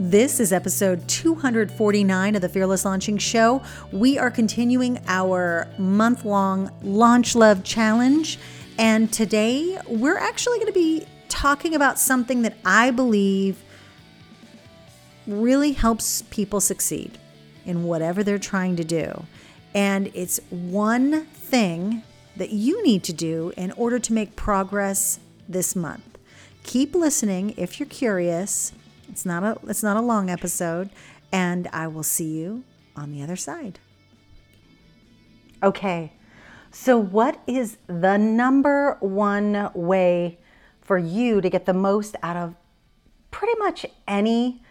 This is episode 249 of the Fearless Launching Show. We are continuing our month long Launch Love Challenge. And today we're actually going to be talking about something that I believe really helps people succeed in whatever they're trying to do. And it's one thing that you need to do in order to make progress this month. Keep listening if you're curious it's not a it's not a long episode and I will see you on the other side. Okay. So what is the number one way for you to get the most out of pretty much any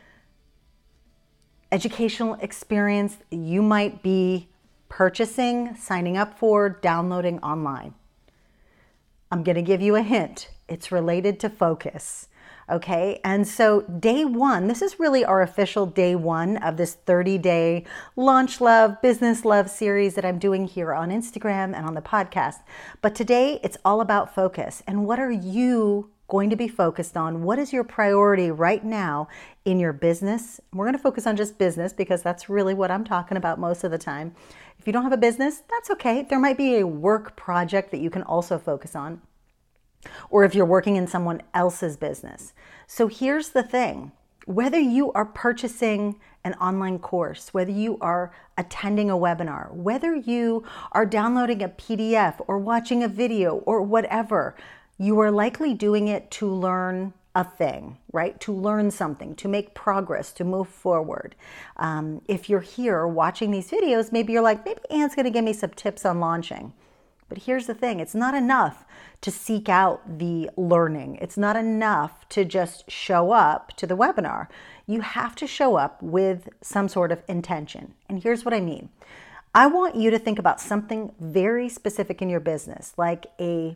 educational experience you might be purchasing, signing up for, downloading online? I'm going to give you a hint. It's related to focus. Okay. And so, day one, this is really our official day one of this 30 day launch love, business love series that I'm doing here on Instagram and on the podcast. But today, it's all about focus. And what are you going to be focused on? What is your priority right now in your business? We're going to focus on just business because that's really what I'm talking about most of the time. If you don't have a business, that's okay. There might be a work project that you can also focus on or if you're working in someone else's business. So here's the thing whether you are purchasing an online course, whether you are attending a webinar, whether you are downloading a PDF or watching a video or whatever, you are likely doing it to learn a thing, right? To learn something, to make progress, to move forward. Um, if you're here watching these videos, maybe you're like, maybe Anne's gonna give me some tips on launching. But here's the thing it's not enough to seek out the learning, it's not enough to just show up to the webinar. You have to show up with some sort of intention. And here's what I mean I want you to think about something very specific in your business, like a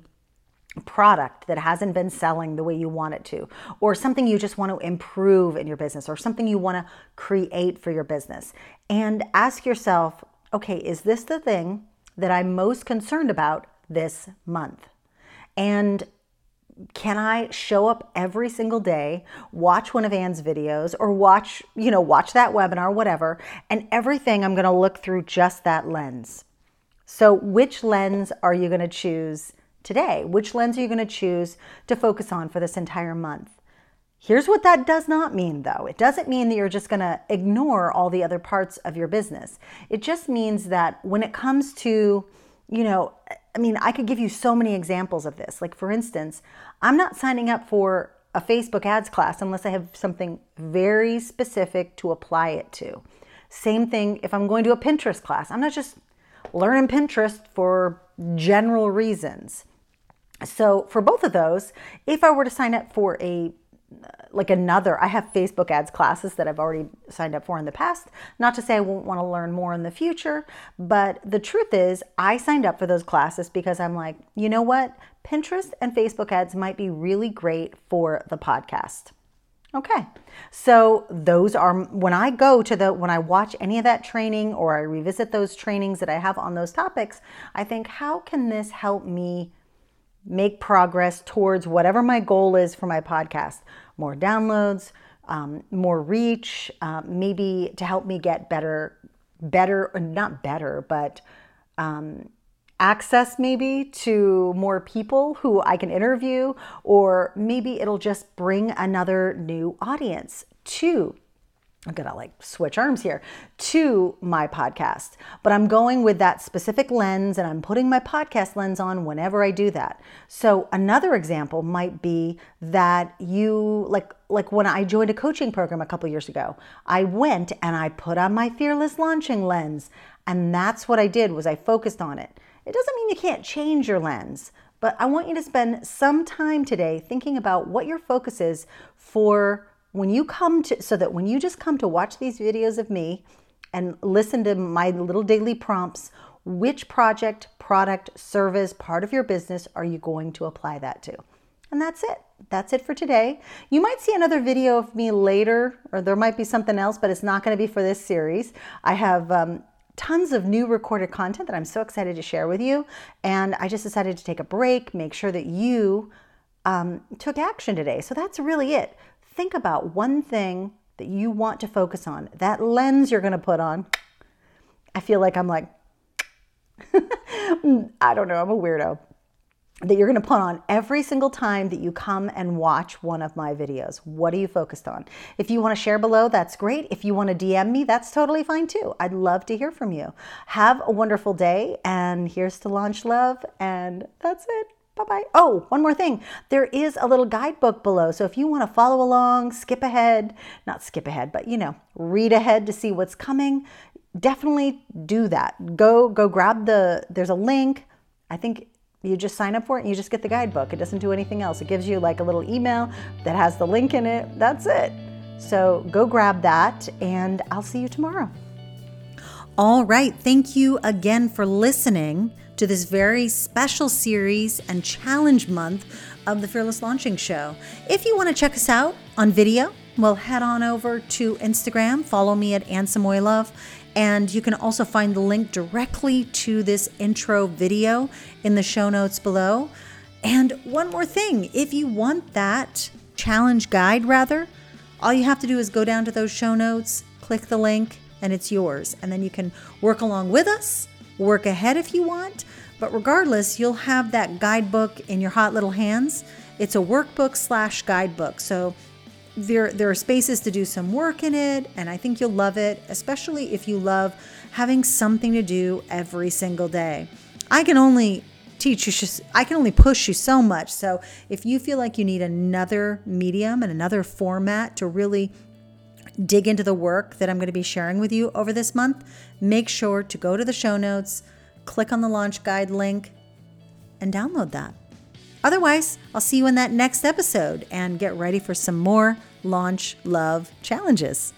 product that hasn't been selling the way you want it to, or something you just want to improve in your business, or something you want to create for your business. And ask yourself, okay, is this the thing that I'm most concerned about this month? And can I show up every single day, watch one of Anne's videos or watch, you know, watch that webinar, whatever, and everything I'm going to look through just that lens. So, which lens are you going to choose today? Which lens are you going to choose to focus on for this entire month? Here's what that does not mean, though. It doesn't mean that you're just going to ignore all the other parts of your business. It just means that when it comes to, you know, I mean, I could give you so many examples of this. Like, for instance, I'm not signing up for a Facebook ads class unless I have something very specific to apply it to. Same thing if I'm going to a Pinterest class. I'm not just learning Pinterest for general reasons. So, for both of those, if I were to sign up for a like another i have facebook ads classes that i've already signed up for in the past. Not to say i won't want to learn more in the future but the truth is i signed up for those classes because i'm like you know what? Pinterest and facebook ads might be really great for the podcast. Okay so those are when i go to the when i watch any of that training or i revisit those trainings that i have on those topics i think how can this help me make progress towards whatever my goal is for my podcast. More downloads, um, more reach, uh, maybe to help me get better, better, not better, but um, access maybe to more people who I can interview, or maybe it'll just bring another new audience to I'm gonna like switch arms here to my podcast, but I'm going with that specific lens and I'm putting my podcast lens on whenever I do that. So another example might be that you like like when I joined a coaching program a couple years ago, I went and I put on my fearless launching lens, and that's what I did was I focused on it. It doesn't mean you can't change your lens, but I want you to spend some time today thinking about what your focus is for when you come to, so that when you just come to watch these videos of me and listen to my little daily prompts, which project, product, service, part of your business are you going to apply that to? And that's it. That's it for today. You might see another video of me later, or there might be something else, but it's not going to be for this series. I have um, tons of new recorded content that I'm so excited to share with you. And I just decided to take a break, make sure that you um, took action today. So that's really it think about one thing that you want to focus on, that lens you're going to put on. I feel like I'm like, I don't know, I'm a weirdo that you're going to put on every single time that you come and watch one of my videos. What are you focused on? If you want to share below, that's great. If you want to DM me, that's totally fine too. I'd love to hear from you. Have a wonderful day, and here's to launch love, and that's it. Bye bye. Oh, one more thing. There is a little guidebook below. So if you want to follow along, skip ahead, not skip ahead, but you know, read ahead to see what's coming, definitely do that. Go go grab the there's a link. I think you just sign up for it and you just get the guidebook. It doesn't do anything else. It gives you like a little email that has the link in it. That's it. So go grab that and I'll see you tomorrow. All right. Thank you again for listening to this very special series and challenge month of the Fearless Launching Show. If you want to check us out on video, well, head on over to Instagram, follow me at Anne Samoilov, and you can also find the link directly to this intro video in the show notes below. And one more thing if you want that challenge guide, rather, all you have to do is go down to those show notes, click the link, and it's yours. And then you can work along with us, work ahead if you want. But regardless, you'll have that guidebook in your hot little hands. It's a workbook slash guidebook. So there there are spaces to do some work in it and I think you'll love it, especially if you love having something to do every single day. I can only teach you I can only push you so much. So if you feel like you need another medium and another format to really dig into the work that I'm going to be sharing with you over this month, make sure to go to the show notes, click on the launch guide link and download that. Otherwise, I'll see you in that next episode and get ready for some more launch love challenges.